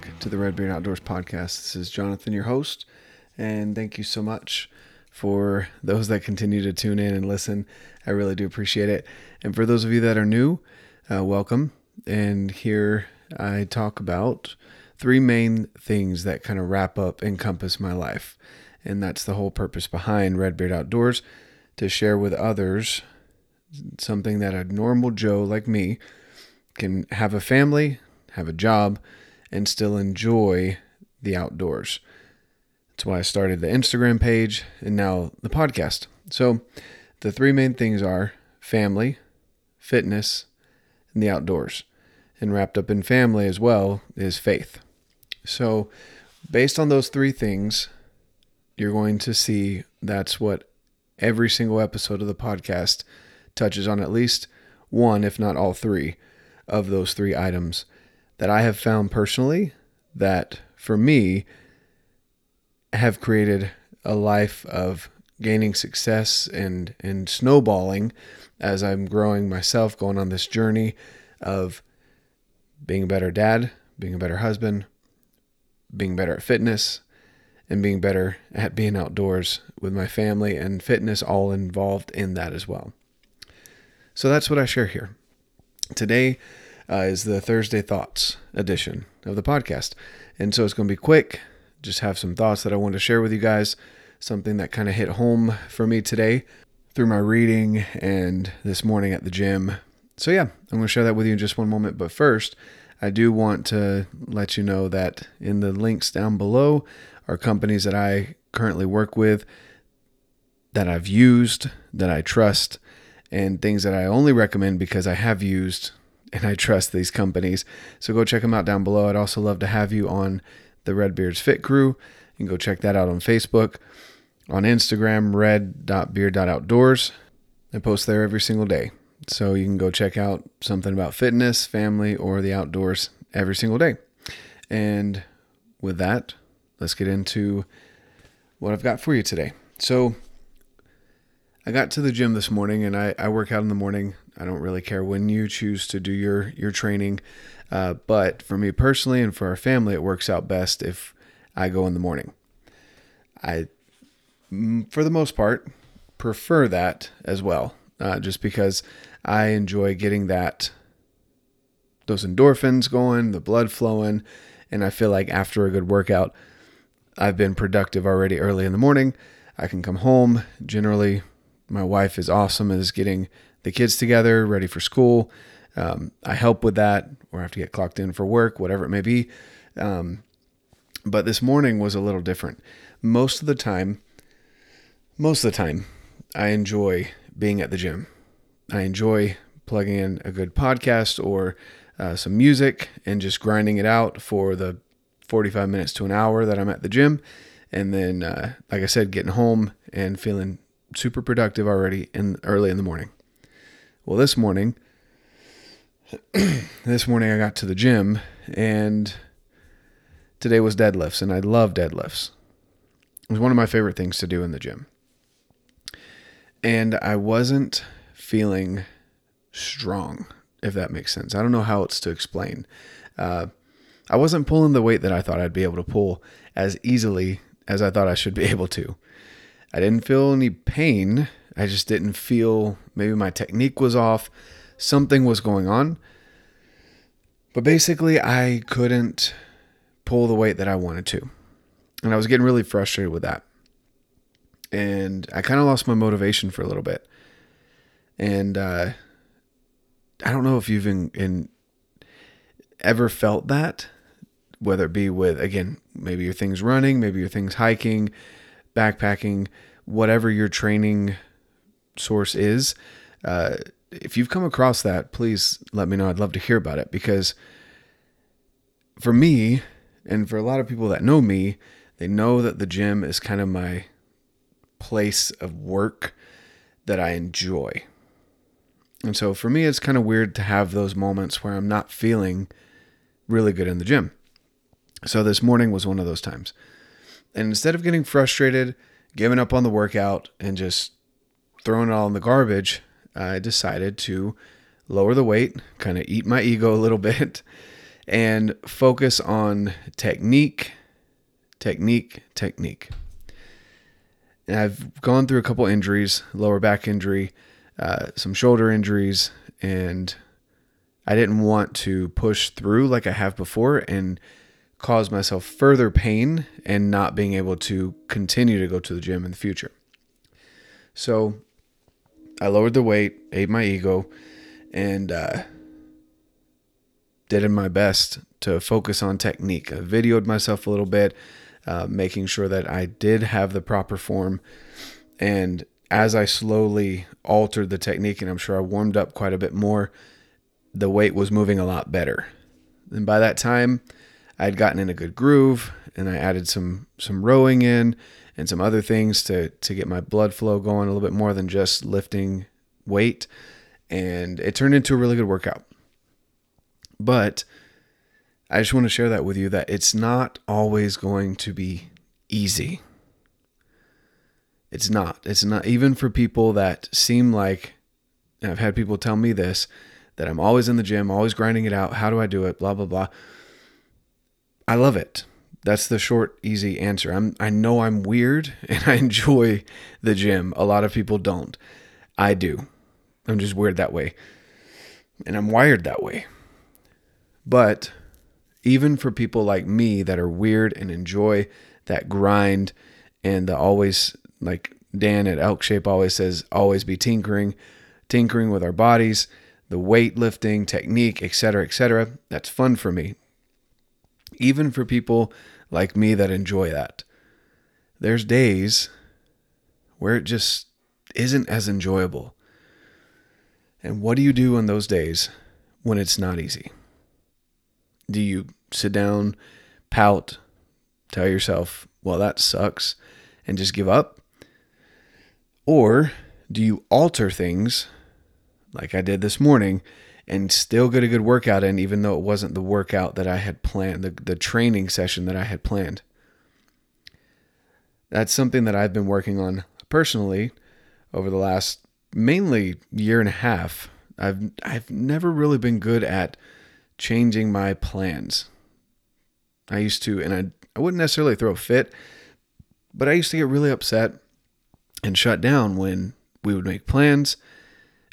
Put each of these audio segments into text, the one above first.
back to the Red Beard Outdoors podcast. This is Jonathan, your host, and thank you so much for those that continue to tune in and listen. I really do appreciate it. And for those of you that are new, uh, welcome. And here I talk about three main things that kind of wrap up, encompass my life. And that's the whole purpose behind Red Beard Outdoors to share with others something that a normal Joe like me can have a family, have a job, and still enjoy the outdoors. That's why I started the Instagram page and now the podcast. So, the three main things are family, fitness, and the outdoors. And wrapped up in family as well is faith. So, based on those three things, you're going to see that's what every single episode of the podcast touches on at least one, if not all three, of those three items that I have found personally that for me have created a life of gaining success and and snowballing as I'm growing myself going on this journey of being a better dad, being a better husband, being better at fitness, and being better at being outdoors with my family and fitness all involved in that as well. So that's what I share here. Today uh, is the Thursday Thoughts edition of the podcast. And so it's going to be quick. Just have some thoughts that I want to share with you guys. Something that kind of hit home for me today through my reading and this morning at the gym. So, yeah, I'm going to share that with you in just one moment. But first, I do want to let you know that in the links down below are companies that I currently work with, that I've used, that I trust, and things that I only recommend because I have used and I trust these companies. So go check them out down below. I'd also love to have you on the Redbeards Fit Crew. You can go check that out on Facebook, on Instagram, red.beard.outdoors. I post there every single day. So you can go check out something about fitness, family, or the outdoors every single day. And with that, let's get into what I've got for you today. So I got to the gym this morning and I, I work out in the morning. I don't really care when you choose to do your your training, uh, but for me personally and for our family, it works out best if I go in the morning. I, for the most part, prefer that as well, uh, just because I enjoy getting that those endorphins going, the blood flowing, and I feel like after a good workout, I've been productive already early in the morning. I can come home. Generally, my wife is awesome is getting the kids together, ready for school. Um, I help with that, or I have to get clocked in for work, whatever it may be. Um, but this morning was a little different. Most of the time, most of the time, I enjoy being at the gym. I enjoy plugging in a good podcast or uh, some music and just grinding it out for the 45 minutes to an hour that I'm at the gym. And then, uh, like I said, getting home and feeling super productive already in early in the morning. Well, this morning, this morning I got to the gym and today was deadlifts and I love deadlifts. It was one of my favorite things to do in the gym. And I wasn't feeling strong, if that makes sense. I don't know how else to explain. Uh, I wasn't pulling the weight that I thought I'd be able to pull as easily as I thought I should be able to. I didn't feel any pain. I just didn't feel maybe my technique was off. Something was going on. But basically, I couldn't pull the weight that I wanted to. And I was getting really frustrated with that. And I kind of lost my motivation for a little bit. And uh, I don't know if you've in, in ever felt that, whether it be with, again, maybe your thing's running, maybe your thing's hiking, backpacking, whatever your training source is. Uh, if you've come across that, please let me know. I'd love to hear about it because for me, and for a lot of people that know me, they know that the gym is kind of my place of work that I enjoy. And so for me, it's kind of weird to have those moments where I'm not feeling really good in the gym. So this morning was one of those times. And instead of getting frustrated, giving up on the workout, and just throwing it all in the garbage, I decided to lower the weight, kind of eat my ego a little bit, and focus on technique, technique, technique. And I've gone through a couple injuries, lower back injury, uh, some shoulder injuries, and I didn't want to push through like I have before and cause myself further pain and not being able to continue to go to the gym in the future. So I lowered the weight, ate my ego, and uh, did my best to focus on technique. I videoed myself a little bit, uh, making sure that I did have the proper form. And as I slowly altered the technique, and I'm sure I warmed up quite a bit more, the weight was moving a lot better. And by that time, I had gotten in a good groove, and I added some some rowing in and some other things to to get my blood flow going a little bit more than just lifting weight. And it turned into a really good workout. But I just want to share that with you that it's not always going to be easy. It's not. It's not even for people that seem like I've had people tell me this that I'm always in the gym, always grinding it out. How do I do it? Blah blah blah. I love it. That's the short, easy answer. I'm I know I'm weird and I enjoy the gym. A lot of people don't. I do. I'm just weird that way. And I'm wired that way. But even for people like me that are weird and enjoy that grind and the always like Dan at Elk Shape always says, always be tinkering, tinkering with our bodies, the weightlifting technique, etc., etc. That's fun for me. Even for people like me that enjoy that. There's days where it just isn't as enjoyable. And what do you do on those days when it's not easy? Do you sit down, pout, tell yourself, well, that sucks, and just give up? Or do you alter things like I did this morning and still get a good workout in, even though it wasn't the workout that I had planned, the, the training session that I had planned? That's something that I've been working on personally over the last mainly year and a half. I've I've never really been good at changing my plans. I used to, and I, I wouldn't necessarily throw a fit, but I used to get really upset and shut down when we would make plans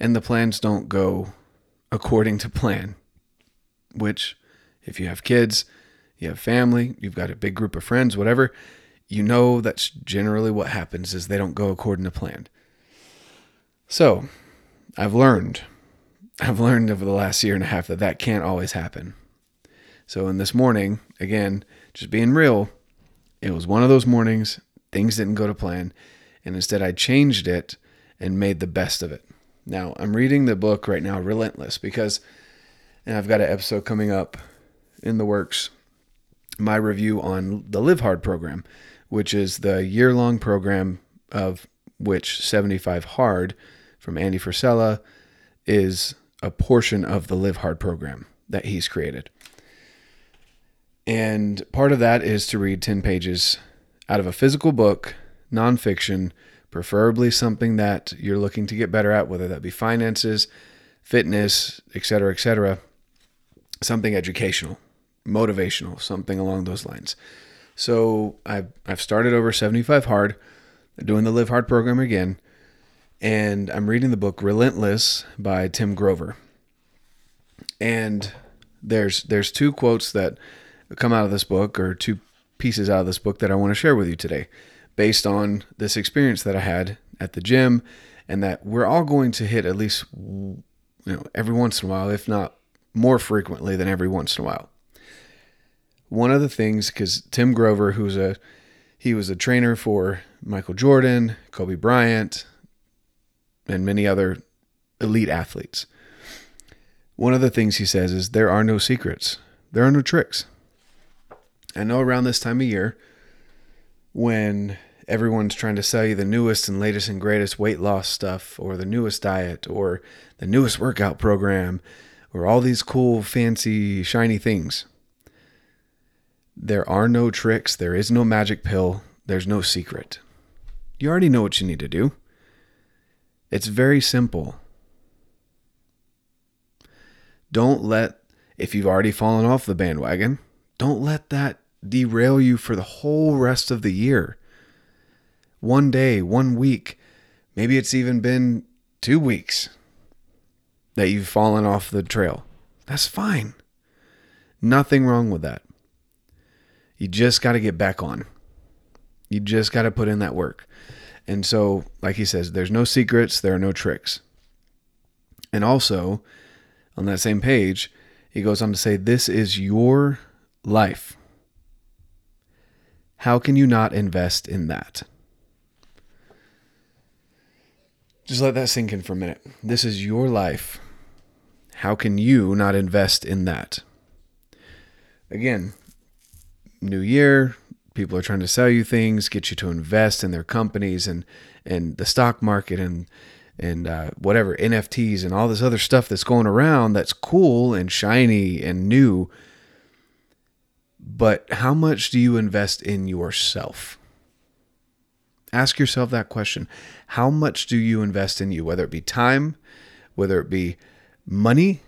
and the plans don't go according to plan. Which, if you have kids, you have family, you've got a big group of friends, whatever, you know that's generally what happens is they don't go according to plan. So, I've learned I've learned over the last year and a half that that can't always happen. So, in this morning, again, just being real, it was one of those mornings, things didn't go to plan, and instead I changed it and made the best of it. Now, I'm reading the book right now, Relentless, because, and I've got an episode coming up in the works, my review on the Live Hard program, which is the year long program of which 75 Hard from Andy Frisella is a portion of the Live Hard program that he's created. And part of that is to read 10 pages out of a physical book, nonfiction, preferably something that you're looking to get better at, whether that be finances, fitness, et cetera, et cetera, Something educational, motivational, something along those lines. So I've, I've started over 75 Hard, doing the Live Hard program again and I'm reading the book Relentless by Tim Grover. And there's there's two quotes that come out of this book or two pieces out of this book that I want to share with you today based on this experience that I had at the gym and that we're all going to hit at least you know every once in a while if not more frequently than every once in a while. One of the things cuz Tim Grover who's a he was a trainer for Michael Jordan, Kobe Bryant, and many other elite athletes. One of the things he says is there are no secrets, there are no tricks. I know around this time of year, when everyone's trying to sell you the newest and latest and greatest weight loss stuff, or the newest diet, or the newest workout program, or all these cool, fancy, shiny things. There are no tricks, there is no magic pill, there's no secret. You already know what you need to do. It's very simple. Don't let If you've already fallen off the bandwagon, don't let that derail you for the whole rest of the year. One day, one week, maybe it's even been two weeks that you've fallen off the trail. That's fine. Nothing wrong with that. You just got to get back on. You just got to put in that work. And so, like he says, there's no secrets, there are no tricks. And also, on that same page, he goes on to say, This is your life. How can you not invest in that? Just let that sink in for a minute. This is your life. How can you not invest in that? Again, new year, people are trying to sell you things, get you to invest in their companies and and the stock market and and uh, whatever NFTs and all this other stuff that's going around that's cool and shiny and new. But how much do you invest in yourself? Ask yourself that question. How much do you invest in you, whether it be time, whether it be money,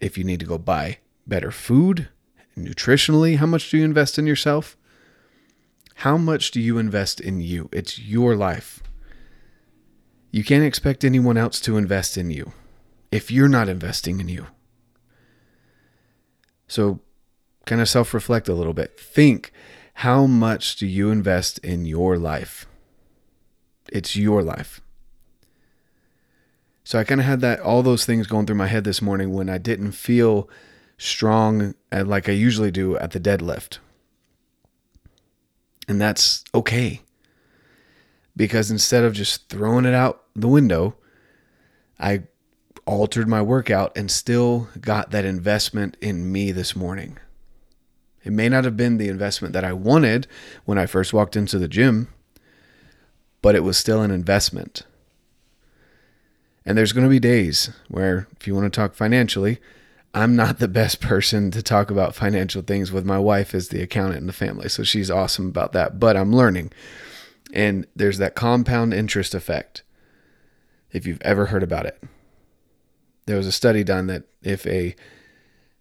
if you need to go buy better food, nutritionally, how much do you invest in yourself? How much do you invest in you? It's your life. You can't expect anyone else to invest in you if you're not investing in you. So, kind of self reflect a little bit. Think how much do you invest in your life? It's your life. So, I kind of had that, all those things going through my head this morning when I didn't feel strong uh, like I usually do at the deadlift. And that's okay. Because instead of just throwing it out the window, I altered my workout and still got that investment in me this morning. It may not have been the investment that I wanted when I first walked into the gym, but it was still an investment. And there's going to be days where, if you want to talk financially, I'm not the best person to talk about financial things with my wife as the accountant in the family. So she's awesome about that, but I'm learning. And there's that compound interest effect. If you've ever heard about it. There was a study done that if a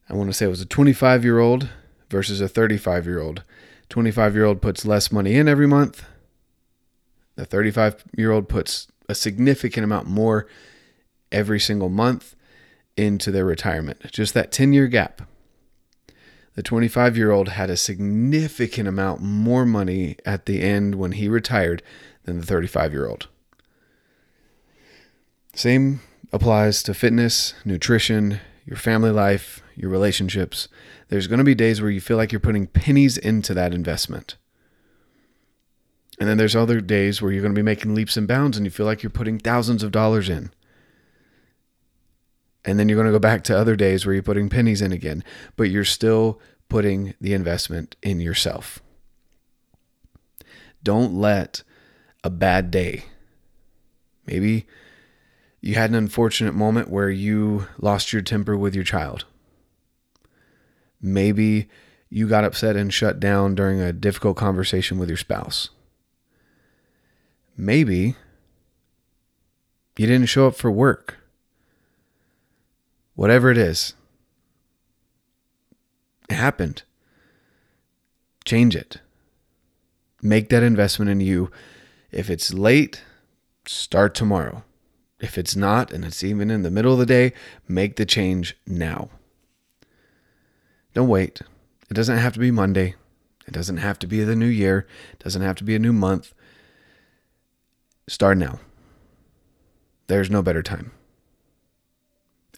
I want to say it was a 25 year old versus a 35 year old. 25 year old puts less money in every month. The 35 year old puts a significant amount more every single month into their retirement. Just that 10 year gap. The 25 year old had a significant amount more money at the end when he retired than the 35 year old. Same applies to fitness, nutrition, your family life, your relationships. There's going to be days where you feel like you're putting pennies into that investment. And then there's other days where you're going to be making leaps and bounds and you feel like you're putting thousands of dollars in. And then you're going to go back to other days where you're putting pennies in again, but you're still putting the investment in yourself. Don't let a bad day, maybe you had an unfortunate moment where you lost your temper with your child. Maybe you got upset and shut down during a difficult conversation with your spouse. Maybe you didn't show up for work whatever it is, it happened. Change it. Make that investment in you. If it's late, start tomorrow. If it's not, and it's even in the middle of the day, make the change now. Don't wait. It doesn't have to be Monday. It doesn't have to be the new year. It doesn't have to be a new month. Start now. There's no better time.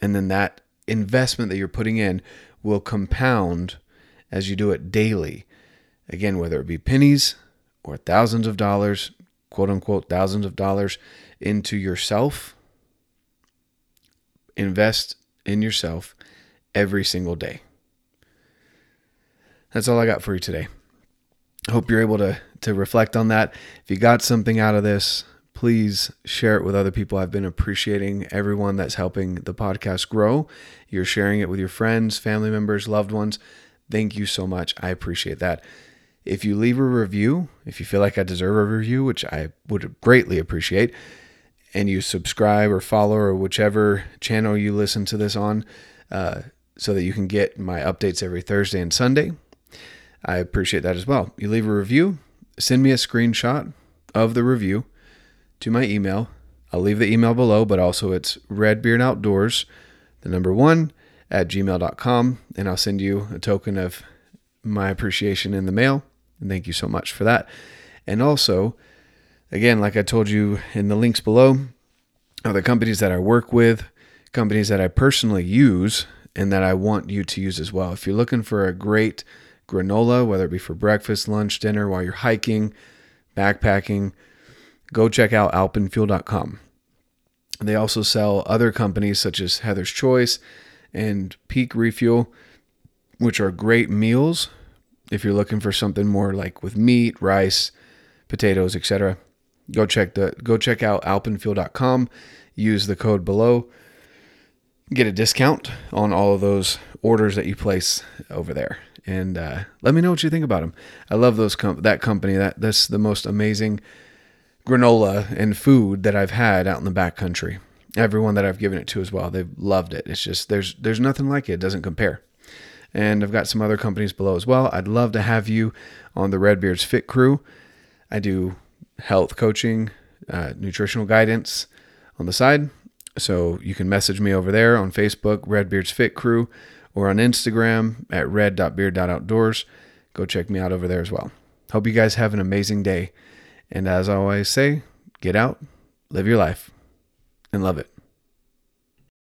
And then that investment that you're putting in will compound as you do it daily. Again, whether it be pennies or thousands of dollars, quote unquote, thousands of dollars into yourself, invest in yourself every single day. That's all I got for you today. I hope you're able to, to reflect on that. If you got something out of this, please share it with other people. I've been appreciating everyone that's helping the podcast grow. You're sharing it with your friends, family members, loved ones. Thank you so much. I appreciate that. If you leave a review, if you feel like I deserve a review, which I would greatly appreciate, and you subscribe or follow or whichever channel you listen to this on, uh, so that you can get my updates every Thursday and Sunday. I appreciate that as well. You leave a review, send me a screenshot of the review to my email. I'll leave the email below, but also it's Redbeard Outdoors, the number one, at gmail.com, and I'll send you a token of my appreciation in the mail. And thank you so much for that. And also, again, like I told you in the links below, are the companies that I work with, companies that I personally use, and that I want you to use as well. If you're looking for a great granola, whether it be for breakfast, lunch, dinner, while you're hiking, backpacking, go check out alpenfuel.com. They also sell other companies such as Heather's Choice and Peak Refuel, which are great meals if you're looking for something more like with meat, rice, potatoes, etc. Go check the go check out alpenfuel.com. Use the code below. Get a discount on all of those orders that you place over there, and uh, let me know what you think about them. I love those com- that company. That that's the most amazing granola and food that I've had out in the backcountry. Everyone that I've given it to as well, they've loved it. It's just there's there's nothing like it. It doesn't compare. And I've got some other companies below as well. I'd love to have you on the Redbeards Fit crew. I do health coaching, uh, nutritional guidance on the side. So you can message me over there on Facebook, Redbeards Fit Crew, or on Instagram at red.beard.outdoors. Go check me out over there as well. Hope you guys have an amazing day. And as I always say, get out, live your life, and love it.